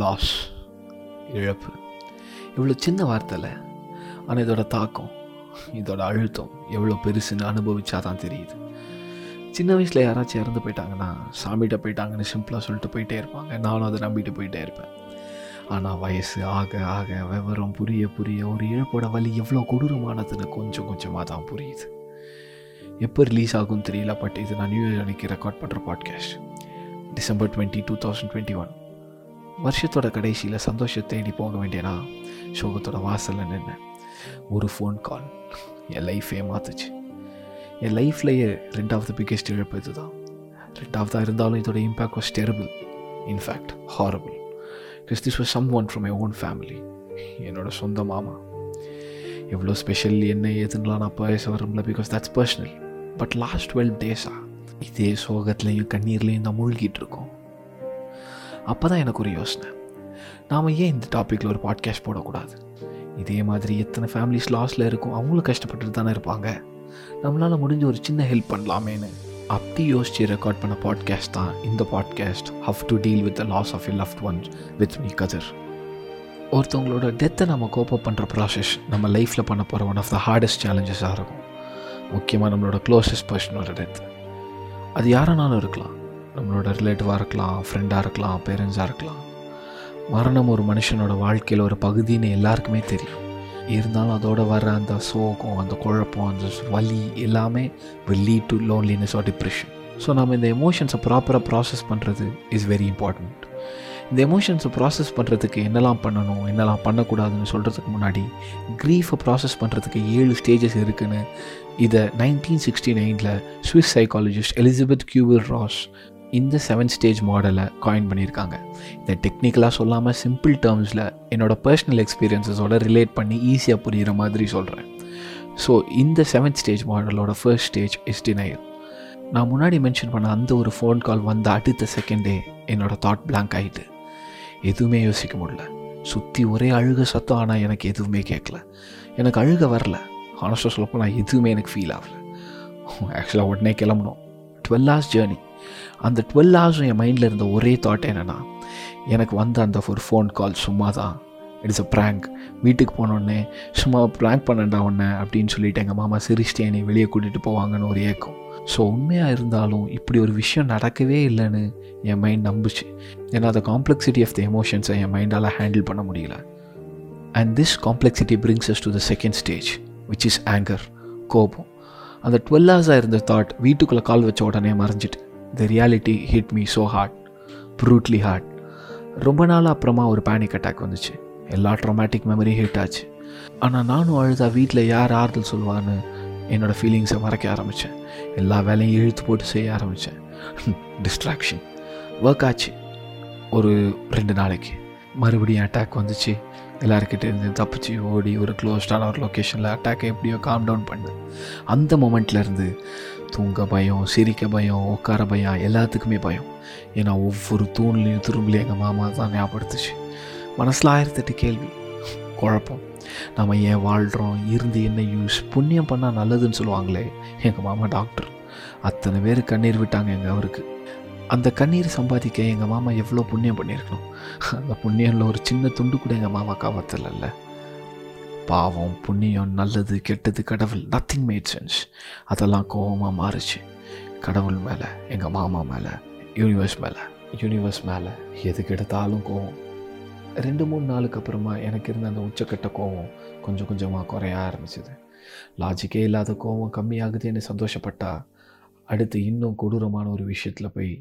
Loss இழப்பு. இவ்வளோ சின்ன வார்த்தையில் ஆனால் இதோட தாக்கம் இதோட அழுத்தம் எவ்வளோ பெருசுன்னு அனுபவிச்சா தான் தெரியுது. சின்ன வயசில் யாராச்சும் இறந்து போயிட்டாங்கன்னா சாமிகிட்ட போயிட்டாங்கன்னு சிம்பிளாக சொல்லிட்டு போயிட்டே இருப்பாங்க. நானும் அதை நம்பிட்டு போயிட்டே இருப்பேன். ஆனால் வயசு ஆக ஆக விவரம் புரிய புரிய ஒரு இழப்போட வலி எவ்வளோ கொடூரமானதுன்னு கொஞ்சம் கொஞ்சமாக தான் புரியுது. எப்போ ரிலீஸ் ஆகும்னு தெரியல பட் இது நான் நியூ இயர் அன்னைக்கு ரெக்கார்ட் பண்ணுற podcast December twenty two thousand twenty one வருஷத்தோட கடைசியில் சந்தோஷத்தை தேடி போக வேண்டியனா சோகத்தோட வாசலில் நின்று ஒரு ஃபோன் கால் என் லைஃபே மாற்றுச்சு என் லைஃப்லேயே ரெண்டாவது பிக்கெஸ்ட் இழப்பு இது தான் ரெண்டாவதாக இருந்தாலும் இதோட impact was terrible in fact horrible because this was someone from my own family என்னோட சொந்த மாமா. எவ்வளோ ஸ்பெஷல் என்ன ஏதுன்னெலாம் நான் பேச வரும்ல because that's personal but last twelve டேஸாக இதே சோகத்துலேயும் கண்ணீர்லேயும் தான் மூழ்கிட்டு இருக்கோம். அப்போ தான் எனக்கு ஒரு யோசனை. நாம் ஏன் இந்த டாப்பிக்கில் ஒரு பாட்காஸ்ட் போடக்கூடாது? இதே மாதிரி எத்தனை ஃபேமிலிஸ் லாஸில் இருக்கும் அவங்களும் கஷ்டப்பட்டுட்டு தானே இருப்பாங்க. நம்மளால் முடிஞ்ச ஒரு சின்ன ஹெல்ப் பண்ணலாமேன்னு அப்படி யோசித்து ரெக்கார்ட் பண்ண பாட்காஸ்ட் தான் இந்த podcast how to deal with the loss of you loved ones with me gather ஒருத்தவங்களோட டெத்தை நம்ம கோப்பப் பண்ணுற ப்ராசஸ் நம்ம லைஃப்பில் பண்ண போகிற ஒன் ஆஃப் த ஹார்டஸ்ட் சேலஞ்சஸாக இருக்கும். முக்கியமாக நம்மளோட க்ளோசஸ்ட் பர்சனோட டெத் அது யாரானாலும் இருக்கலாம். நம்மளோட ரிலேட்டிவாக இருக்கலாம் ஃப்ரெண்டாக இருக்கலாம் பேரண்ட்ஸாக இருக்கலாம். மரணம் ஒரு மனுஷனோட வாழ்க்கையில் ஒரு பகுதின்னு எல்லாருக்குமே தெரியும். இருந்தாலும் அதோட வர அந்த சோகம் அந்த குழப்பம் அந்த வலி எல்லாமே will lead to loneliness or depression so நம்ம இந்த எமோஷன்ஸை ப்ராப்பராக ப்ராசஸ் பண்ணுறது இஸ் வெரி இம்பார்ட்டண்ட் இந்த எமோஷன்ஸை ப்ராசஸ் பண்ணுறதுக்கு என்னெல்லாம் பண்ணணும் என்னெல்லாம் பண்ணக்கூடாதுன்னு சொல்கிறதுக்கு முன்னாடி க்ரீஃபை ப்ராசஸ் பண்ணுறதுக்கு ஏழு ஸ்டேஜஸ் இருக்குதுன்னு இதை நைன்டீன் சிக்ஸ்டி நைனில் Swiss psychologist Elisabeth Kubler Ross இந்த செவன் ஸ்டேஜ் மாடலை காயின் பண்ணியிருக்காங்க. இதை டெக்னிக்கலாக சொல்லாமல் சிம்பிள் டேர்ம்ஸில் என்னோடய பர்சனல் எக்ஸ்பீரியன்ஸஸோட ரிலேட் பண்ணி ஈஸியாக புரிகிற மாதிரி சொல்கிறேன் ஸோ இந்த செவன்த் ஸ்டேஜ் மாடலோட ஃபர்ஸ்ட் ஸ்டேஜ் இஸ் டினையல் நான் முன்னாடி மென்ஷன் பண்ண அந்த ஒரு ஃபோன் கால் வந்த அடுத்த செகண்டே என்னோடய தாட் பிளாங்க் ஆகிட்டு எதுவுமே யோசிக்க முடியல. சுற்றி ஒரே அழுக சத்தம் ஆனால் எனக்கு எதுவுமே கேட்கல எனக்கு அழுக வரல. ஆனஸ்டாக சொல்லப்போனால் எதுவுமே எனக்கு ஃபீல் ஆகலை. ஆக்சுவலாக உடனே கிளம்பணும் டுவெல் ஹார்ஸ் ஜேர்னி அந்த டுவெல் ஹவர்ஸும் என் மைண்டில் இருந்த ஒரே தாட் என்னென்னா எனக்கு வந்த அந்த ஒரு ஃபோன் கால் சும்மா தான் இட்ஸ் அ ப்ராங்க் வீட்டுக்கு போனோடனே சும்மா ப்ராங்க் பண்ணண்டா உடனே அப்படின்னு சொல்லிட்டு எங்கள் மாமா சிரிச்சிட்டு என்னை வெளியே கூட்டிகிட்டு போவாங்கன்னு ஒரு ஏக்கம். ஸோ உண்மையாக இருந்தாலும் இப்படி ஒரு விஷயம் நடக்கவே இல்லைன்னு என் மைண்ட் நம்புச்சு. ஏன்னா அந்த காம்ப்ளெக்சிட்டி ஆஃப் த எமோஷன்ஸை என் மைண்டால் ஹேண்டில் பண்ண முடியல. And this complexity brings us to the second stage which is anger கோபம். அந்த டுவெல் ஹவர்ஸாக இருந்த தாட் வீட்டுக்குள்ளே கால் வச்ச உடனே மறைஞ்சிட்டு the reality hit me so hard brutally hard ரொம்ப நாள் அப்புறமா ஒரு பேனிக் அட்டாக் வந்துச்சு. எல்லா ட்ரொமேட்டிக் மெமரி ஹிட் ஆச்சு. ஆனால் நானும் அழுதா வீட்டில் யார் ஆறுதல் சொல்லுவான்னு என்னோடய ஃபீலிங்ஸை மறைக்க ஆரம்பித்தேன் எல்லா வேலையும் இழுத்து போட்டு செய்ய ஆரம்பித்தேன் டிஸ்ட்ராக்ஷன் ஒர்க் ஆச்சு. ஒரு ரெண்டு நாளைக்கு. மறுபடியும் அட்டாக் வந்துச்சு. எல்லாருக்கிட்ட இருந்து தப்பிச்சு ஓடி ஒரு க்ளோஸ்டான ஒரு லொக்கேஷனில் அட்டாக்கை எப்படியோ காம் டவுன் பண்ணேன். அந்த மொமெண்ட்லேருந்து தூங்க பயம் சிரிக்க பயம் உட்கார பயம் எல்லாத்துக்குமே பயம். ஏன்னா ஒவ்வொரு தூண்லேயும் திரும்பலையும் எங்கள் மாமா தான் ஞாபகப்படுத்துச்சு. மனசில் ஆயிரத்தெட்டு கேள்வி. குழப்பம். நம்ம ஏன் வாழ்கிறோம் இருந்து என்ன யூஸ் புண்ணியம் பண்ணால் நல்லதுன்னு சொல்லுவாங்களே எங்கள் மாமா டாக்டர் அத்தனை பேர் கண்ணீர் விட்டாங்க எங்கள் அவருக்கு. அந்த கண்ணீர் சம்பாதிக்க எங்கள் மாமா எவ்வளோ புண்ணியம் பண்ணியிருக்கணும்? அந்த புண்ணியமில் ஒரு சின்ன துண்டு கூட எங்கள் மாமா காவத்தில்ல பாவம் புண்ணியம் நல்லது கெட்டது கடவுள் நத்திங் மேட் சென்ஸ் அதெல்லாம் கோபமாக மாறுச்சு. கடவுள் மேலே எங்கள் மாமா மேலே யூனிவர்ஸ் மேலே யூனிவர்ஸ் மேலே எதுக்கு எடுத்தாலும் கோவம். ரெண்டு மூணு நாளுக்கு அப்புறமா எனக்கு இருந்த அந்த உச்சக்கட்ட கோவம் கொஞ்சம் கொஞ்சமாக குறைய ஆரம்பிச்சிது. லாஜிக்கே இல்லாத கோவம் கம்மியாகுதுன்னு சந்தோஷப்பட்டா அடுத்து இன்னும் கொடூரமான ஒரு விஷயத்தில் போய்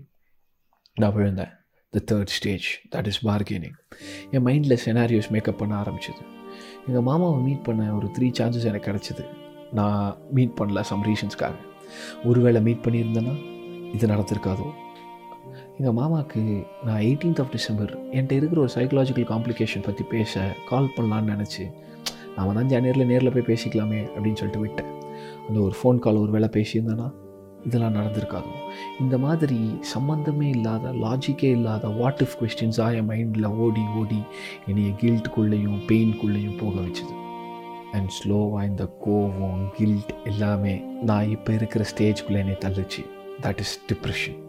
நான் விழுந்தேன் the third stage that is bargaining என் மைண்டில் செனாரியோஸ் மேக்கப் பண்ண ஆரம்பிச்சிது. எங்கள் மாமாவை மீட் பண்ண ஒரு த்ரீ சான்சஸ் எனக்கு கிடச்சிது. நான் மீட் பண்ணல சம் ரீசன்ஸ்க்காக ஒருவேளை மீட் பண்ணியிருந்தேன்னா இது நடந்திருக்காதோ? எங்கள் மாமாவுக்கு நான் எயிட்டீன்த் ஆஃப் டிசம்பர் என்கிட்ட இருக்கிற ஒரு சைக்கலாஜிக்கல் காம்ப்ளிகேஷன் பற்றி பேச கால் பண்ணலான்னு நினச்சி நான் தான் ஜனவரியில் நேரில் போய் பேசிக்கலாமே அப்படின்னு சொல்லிட்டு விட்டேன். அந்த ஒரு ஃபோன் கால் ஒரு வேளை பேசியிருந்தேன்னா இதெல்லாம் நடந்திருக்காதோ? இந்த மாதிரி சம்மந்தமே இல்லாத லாஜிக்கே இல்லாத வாட் இஃப் கொஸ்டின்ஸாக என் மைண்டில் ஓடி ஓடி என்னைய கில்ட்டுக்குள்ளேயும் பெயின்குள்ளேயும் போக வச்சுது. அண்ட் ஸ்லோவாக இந்த கோவம் கில்ட் எல்லாமே நான் இப்போ இருக்கிற ஸ்டேஜ்குள்ளே என்னை தள்ளுச்சு. தட் இஸ் டிப்ரெஷன்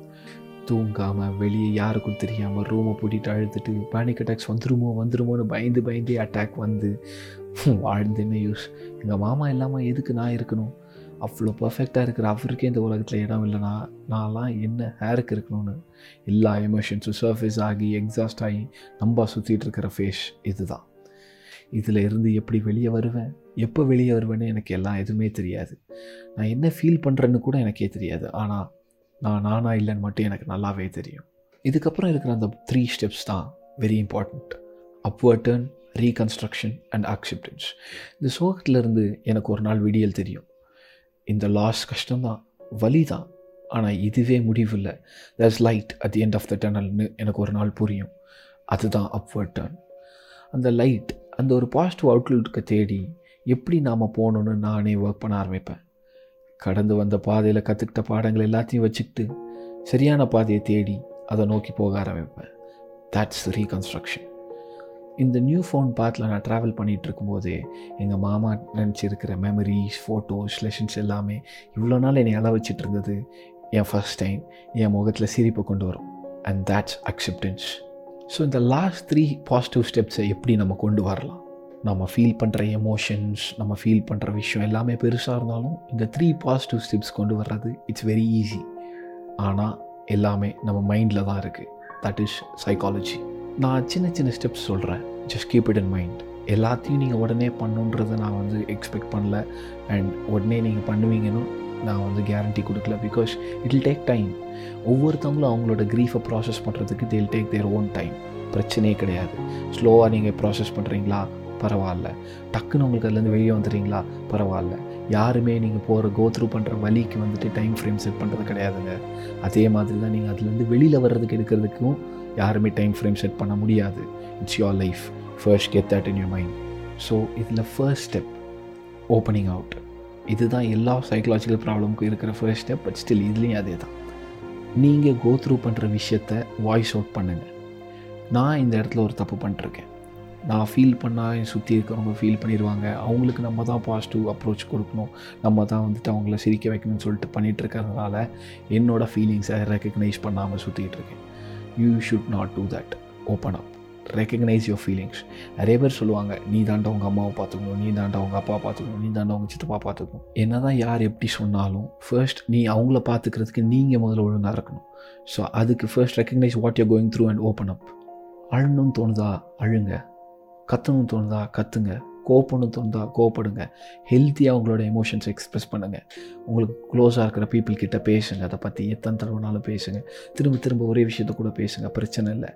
தூங்காமல் வெளியே யாருக்கும் தெரியாமல் ரூமை பூட்டிட்டு அழுதுட்டு பேனிக் அட்டாக்ஸ் வந்துருமோ வந்துருமோன்னு பயந்து பயந்து அட்டாக் வந்து வாழ்ந்து என்ன யூஸ். எங்கள் மாமா இல்லாமல் எதுக்கு நான் இருக்கணும்? அவ்வளோ பர்ஃபெக்டாக இருக்கிற அவருக்கே இந்த உலகத்தில் இடம் இல்லைனா நான்லாம் என்ன ஹேருக்கு இருக்கணும்னு? எல்லா எமோஷன்ஸும் சர்ஃபேஸ் ஆகி எக்ஸாஸ்ட் ஆகி நம்ம சுற்றிட்டு இருக்கிற ஃபேஸ் இதுதான். இதில் இருந்து எப்படி வெளியே வருவேன்? எப்போ வெளியே வருவேன்னு எனக்கு எல்லாம் எதுவுமே தெரியாது. நான் என்ன ஃபீல் பண்ணுறேன்னு கூட எனக்கே தெரியாது. ஆனால் நான் நானா இல்லைன்னு மட்டும் எனக்கு நல்லாவே தெரியும். இதுக்கப்புறம் இருக்கிற அந்த த்ரீ ஸ்டெப்ஸ் தான் very important upward turn reconstruction and acceptance இந்த சோகத்திலேருந்து எனக்கு ஒரு நாள் விடியல் தெரியும். இந்த லாஸ் கஷ்டம்தான். வலி தான் ஆனால் இதுவே முடிவில்லை. That's light at the end of the டனல்னு எனக்கு ஒரு நாள் புரியும். அதுதான் அப்வர்ட் டர்ன் அந்த லைட் அந்த ஒரு பாசிட்டிவ் அவுட்லுக்கை தேடி எப்படி நாம் போகணுன்னு நானே ஒர்க் பண்ண ஆரம்பிப்பேன். கடந்து வந்த பாதையில் கற்றுக்கிட்ட பாடங்கள் எல்லாத்தையும் வச்சுக்கிட்டு சரியான பாதையை தேடி அதை நோக்கி போக ஆரம்பிப்பேன். தேட்ஸ் ரீகன்ஸ்ட்ரக்ஷன் இந்த நியூ ஃபோன் பார்த்தில் நான் ட்ராவல் பண்ணிகிட்ருக்கும்போதே எங்கள் மாமா நினச்சிருக்கிற மெமரிஸ் ஃபோட்டோஸ் லெஷன்ஸ் எல்லாமே இவ்வளோ நாள் என்னை அள வச்சுட்டு இருந்தது. என் ஃபஸ்ட் டைம் என் முகத்தில் சிரிப்பை கொண்டு வரும். அண்ட் தேட்ஸ் அக்செப்டன்ஸ் ஸோ இந்த லாஸ்ட் த்ரீ பாசிட்டிவ் ஸ்டெப்ஸை எப்படி நம்ம கொண்டு வரலாம்? நம்ம ஃபீல் பண்ணுற எமோஷன்ஸ் நம்ம ஃபீல் பண்ணுற விஷயம் எல்லாமே பெருசாக இருந்தாலும் இந்த த்ரீ பாசிட்டிவ் ஸ்டெப்ஸ் கொண்டு வர்றது இட்ஸ் வெரி ஈஸி ஆனால் எல்லாமே நம்ம மைண்டில் தான் இருக்குது தட் இஸ் சைக்காலஜி நான் சின்ன சின்ன ஸ்டெப்ஸ் சொல்கிறேன் just keep it in mind எல்லாத்தையும் நீங்கள் உடனே பண்ணுன்றதை நான் வந்து எக்ஸ்பெக்ட் பண்ணல. அண்ட் உடனே நீங்கள் பண்ணுவீங்கன்னு நான் வந்து கேரண்டி கொடுக்கல. Because it will take time ஒவ்வொருத்தவங்களும் அவங்களோட க்ரீஃபை ப்ராசஸ் பண்ணுறதுக்கு தேல் டேக் தேர் ஓன் டைம் பிரச்சனையே கிடையாது. ஸ்லோவாக நீங்கள் ப்ராசஸ் பண்ணுறீங்களா பரவாயில்ல. டக்குன்னு உங்களுக்கு அதுலேருந்து வெளியே வந்துடுறீங்களா? பரவாயில்ல. யாருமே நீங்கள் போகிற கோ த்ரூ பண்ணுற வழிக்கு வந்துட்டு டைம் ஃப்ரேம் செட் பண்ணுறது கிடையாதுங்க. அதே மாதிரி தான் நீங்கள் அதுலேருந்து வெளியில் வர்றதுக்கு எடுக்கிறதுக்கும் யாருமே டைம் ஃப்ரேம் செட் பண்ண முடியாது. It's your life first get that in your mind so இதில் ஃபர்ஸ்ட் ஸ்டெப் ஓப்பனிங் அவுட் இதுதான் எல்லா சைக்கலாஜிக்கல் ப்ராப்ளமுக்கும் இருக்கிற ஃபர்ஸ்ட் ஸ்டெப் பட் ஸ்டில் இதுலேயும் அதே தான் நீங்கள் கோ த்ரூ பண்ணுற விஷயத்த வாய்ஸ் அவுட் பண்ணுங்கள் நான் இந்த இடத்துல ஒரு தப்பு பண்ணிட்டுருக்கேன் நான் ஃபீல் பண்ணால் என் சுற்றி இருக்கிறவங்க ஃபீல் பண்ணிடுவாங்க அவங்களுக்கு நம்ம தான் பாசிட்டிவ் அப்ரோச் கொடுக்கணும். நம்ம தான் வந்துட்டு அவங்கள சிரிக்க வைக்கணும்னு சொல்லிட்டு பண்ணிகிட்டு இருக்கிறதுனால என்னோடய ஃபீலிங்ஸை ரெக்கக்னைஸ் பண்ணாமல் சுற்றிக்கிட்டு இருக்கேன். You should not do that open up recognise your feelings நிறைய பேர் சொல்லுவாங்க நீ தாண்டா உங்கள் அம்மாவை பார்த்துக்கணும் நீ தாண்டா உங்கள் அப்பா பார்த்துக்கணும் நீ தாண்டா உங்கள் சித்தப்பா பார்த்துக்கணும். என்ன தான் யார் எப்படி சொன்னாலும் ஃபர்ஸ்ட் நீ அவங்கள பார்த்துக்கிறதுக்கு நீங்கள் முதல்ல ஒழுங்காக இருக்கணும். ஸோ அதுக்கு first recognise what you're going through and open up அழணும்னு தோணுதா? அழுங்க. கத்தணும்னு தோணுதா? கத்துங்க. கோப்பணும் தோணுதா? கோப்படுங்க ஹெல்த்தியாக உங்களோட எமோஷன்ஸ் எக்ஸ்ப்ரெஸ் பண்ணுங்கள் உங்களுக்கு க்ளோஸாக இருக்கிற பீப்புள் கிட்ட பேசுங்க. அதை பற்றி எத்தனை தடவைனாலும் பேசுங்க. திரும்ப திரும்ப ஒரே விஷயத்த கூட பேசுங்க. பிரச்சனை இல்லை.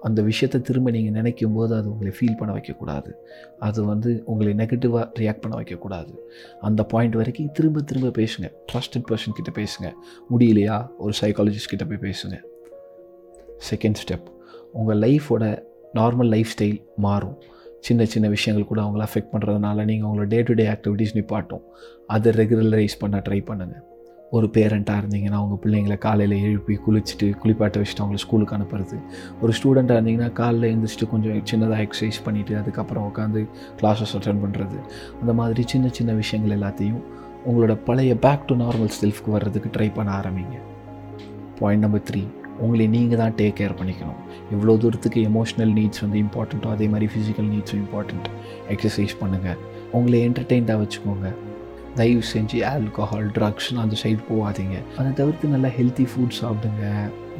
அந்த விஷயத்தை திரும்ப நீங்கள் நினைக்கும் போது அது உங்களை ஃபீல் பண்ண வைக்கக்கூடாது. அது வந்து உங்களை நெகட்டிவாக ரியாக்ட் பண்ண வைக்கக்கூடாது. அந்த பாயிண்ட் வரைக்கும் திரும்ப திரும்ப பேசுங்க. ட்ரஸ்டட் பர்சன் கிட்ட பேசுங்க. முடியலையா? ஒரு சைக்காலஜிஸ்ட் கிட்ட போய் பேசுங்க. செகண்ட் ஸ்டெப் உங்கள் லைஃபோட நார்மல் லைஃப் ஸ்டைல் மாறும். சின்ன சின்ன விஷயங்கள் கூட அவங்கள அஃபெக்ட் பண்ணுறதுனால நீங்கள் உங்களோட டே டு டே ஆக்டிவிட்டீஸ் நிப்பாட்டும். அதை ரெகுலரைஸ் பண்ண ட்ரை பண்ணுங்கள் ஒரு பேரண்ட்டாக இருந்தீங்கன்னா உங்கள் பிள்ளைங்களை காலையில் எழுப்பி குளிச்சுட்டு குளிப்பாட்ட வச்சுட்டு அவங்கள ஸ்கூலுக்கு அனுப்புறது. ஒரு ஸ்டூடெண்ட்டாக இருந்தீங்கன்னா காலையில் எழுந்திரிச்சிட்டு கொஞ்சம் சின்னதாக எக்ஸசைஸ் பண்ணிவிட்டு அதுக்கப்புறம் உட்காந்து கிளாஸஸ் அட்டன் பண்ணுறது அந்த மாதிரி சின்ன சின்ன விஷயங்கள் எல்லாத்தையும் உங்களோட பழைய பேக் டு நார்மல் செல்ஃப்க்கு வர்றதுக்கு ட்ரை பண்ண ஆரம்பிங்க. பாயிண்ட் நம்பர் த்ரீ உங்களை நீங்கள் தான் டேக் கேர் பண்ணிக்கணும். இவ்வளோ தூரத்துக்கு எமோஷ்னல் நீட்ஸ் வந்து இம்பார்ட்டண்ட்டோ அதே மாதிரி ஃபிசிக்கல் நீட்ஸும் இம்பார்ட்டண்ட் எக்ஸசைஸ் பண்ணுங்கள் உங்களை என்டர்டெயின்டாக வச்சுக்கோங்க. தயவு செஞ்சு ஆல்கஹால் ட்ரக்ஸ் அந்த சைடு போகாதீங்க. அதை தவிர்த்து நல்லா ஹெல்த்தி ஃபுட் சாப்பிடுங்க.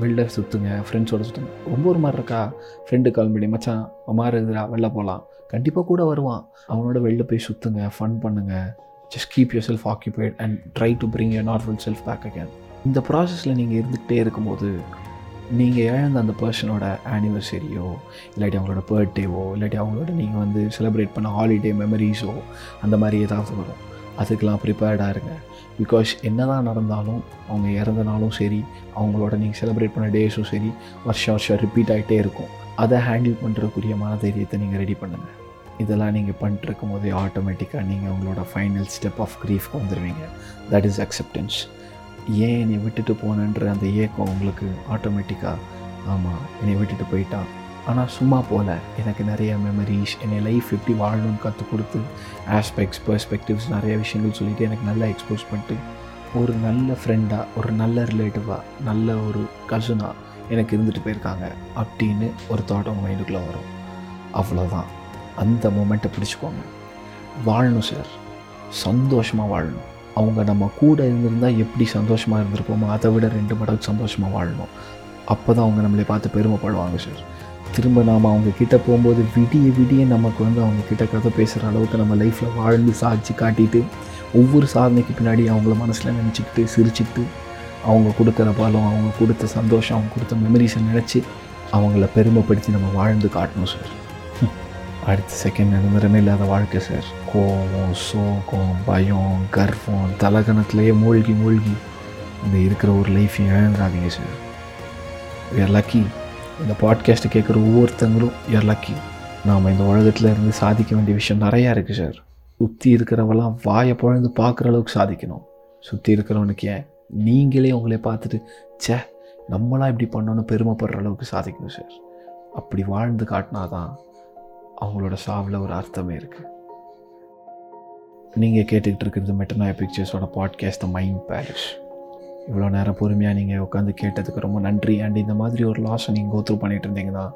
வெளில சுற்றுங்க ஃப்ரெண்ட்ஸோட சுற்றுங்க ரொம்ப ஒரு மாதிரி இருக்கா? ஃப்ரெண்டு கால் பண்ணி மச்சான் மாதிரி இருக்குதுடா வெளில போகலாம் கண்டிப்பாக கூட வருவான். அவனோட வெளில போய் சுற்றுங்க ஃபன் பண்ணுங்கள் just keep yourself occupied and try to bring your normal self back again இந்த ப்ராசஸில் நீங்கள் இருந்துக்கிட்டே இருக்கும்போது நீங்கள் இழந்த அந்த பர்சனோட ஆனிவர்சரியோ இல்லாட்டி அவங்களோட பர்த்டேவோ இல்லாட்டி அவங்களோட நீங்கள் வந்து செலிப்ரேட் பண்ண ஹாலிடே மெமரிஸோ அந்த மாதிரி ஏதாவது வரும். அதுக்கெலாம் ப்ரிப்பேர்டாக இருங்க. பிகாஸ் என்ன தான் நடந்தாலும் அவங்க இறந்தனாலும் சரி அவங்களோட நீங்கள் செலிப்ரேட் பண்ண டேஸும் சரி வருஷம் வருஷம் ரிப்பீட் ஆகிட்டே இருக்கும். அதை ஹேண்டில் பண்ணுறதுக்குரிய மனதைரியத்தை நீங்கள் ரெடி பண்ணுங்கள் இதெல்லாம் நீங்கள் பண்ணிட்டுருக்கும் போதே ஆட்டோமேட்டிக்காக நீங்கள் உங்களோட ஃபைனல் ஸ்டெப் ஆஃப் க்ரீஃப்க்கு வந்துடுவீங்க தட் இஸ் அக்செப்டன்ஸ் ஏன் என்னை விட்டுட்டு போனேன்ற அந்த ஏக்கம் உங்களுக்கு ஆட்டோமேட்டிக்காக ஆமாம் என்னை விட்டுட்டு போயிட்டான் ஆனால் சும்மா போகல எனக்கு நிறைய மெமரிஸ் என்னை லைஃப் எப்படி வாழணும்னு கற்றுக் கொடுத்து ஆஸ்பெக்ட்ஸ் பெர்ஸ்பெக்டிவ்ஸ் நிறைய விஷயங்கள் சொல்லிவிட்டு எனக்கு நல்லா எக்ஸ்போஸ் பண்ணிட்டு ஒரு நல்ல ஃப்ரெண்டாக ஒரு நல்ல ரிலேட்டிவாக நல்ல ஒரு கல்சுனா எனக்கு இருந்துட்டு போயிருக்காங்க அப்படின்னு ஒரு தாட் அவங்க மைண்டுக்குள்ளே வரும். அவ்வளோதான் அந்த மூமெண்ட்டை பிடிச்சிக்கோங்க. வாழணும் சார் சந்தோஷமாக வாழணும். அவங்க நம்ம கூட இருந்திருந்தால் எப்படி சந்தோஷமாக இருந்திருப்போமோ அதை விட ரெண்டு மடங்கு சந்தோஷமாக வாழணும். அப்போ தான் அவங்க நம்மளை பார்த்து பெருமைப்படுவாங்க சார் திரும்ப நாம் அவங்கக்கிட்ட போகும்போது விடிய விடிய நமக்கு வந்து அவங்க கிட்ட கதை பேசுகிற அளவுக்கு நம்ம லைஃப்பில் வாழ்ந்து சாதிச்சு காட்டிட்டு ஒவ்வொரு சாதனைக்கு பின்னாடி அவங்கள மனசில் நினச்சிக்கிட்டு சிரிச்சுக்கிட்டு அவங்க கொடுக்குற பலம் அவங்க கொடுத்த சந்தோஷம் அவங்க கொடுத்த மெமரிஸை நினச்சி அவங்கள பெருமைப்படுத்தி நம்ம வாழ்ந்து காட்டணும் சார் அடுத்த செகண்ட் நிரந்தரமே இல்லாத வாழ்க்கை சார் கோவம் சோகம் பயம் கர்வம் தலகணத்துலேயே மூழ்கி மூழ்கி இந்த இருக்கிற ஒரு லைஃப்பையும் இழந்துடாதீங்க சார் யார் லக்கி இந்த பாட்காஸ்ட்டை கேட்குற ஒவ்வொருத்தங்களும் யார் லக்கி நாம் இந்த உலகத்தில் இருந்து சாதிக்க வேண்டிய விஷயம் நிறையா இருக்குது சார் சுற்றி இருக்கிறவெல்லாம் வாயை பொழந்து பார்க்குற அளவுக்கு சாதிக்கணும். சுற்றி இருக்கிறவனுக்கு ஏன்? நீங்களே உங்களே பார்த்துட்டு ச்சே நம்மளாம் இப்படி பண்ணோன்னு பெருமைப்படுற அளவுக்கு சாதிக்கணும் சார் அப்படி வாழ்ந்து காட்டினா தான் அவங்களோட சாவில் ஒரு அர்த்தமே இருக்குது நீங்கள் கேட்டுக்கிட்டு இருக்கிறது மெட்டனாய் பிக்சர்ஸோட பாட்காஸ்ட் த மைண்ட் பேலஸ் இவ்வளோ நேரம் பொறுமையாக நீங்கள் உட்காந்து கேட்டதுக்கு ரொம்ப நன்றி. அண்ட் இந்த மாதிரி ஒரு லாஸை நீங்கள் கோத்ரூ பண்ணிகிட்டு இருந்தீங்கன்னா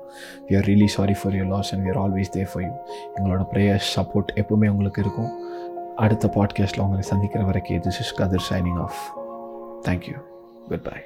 we are really sorry for your loss and we are always there for you எங்களோட ப்ரேயர்ஸ் சப்போர்ட் எப்பவுமே உங்களுக்கு இருக்கும். அடுத்த பாட்காஸ்ட்டில் உங்களை சந்திக்கிற வரைக்கும் this is Kathir signing off thank you goodbye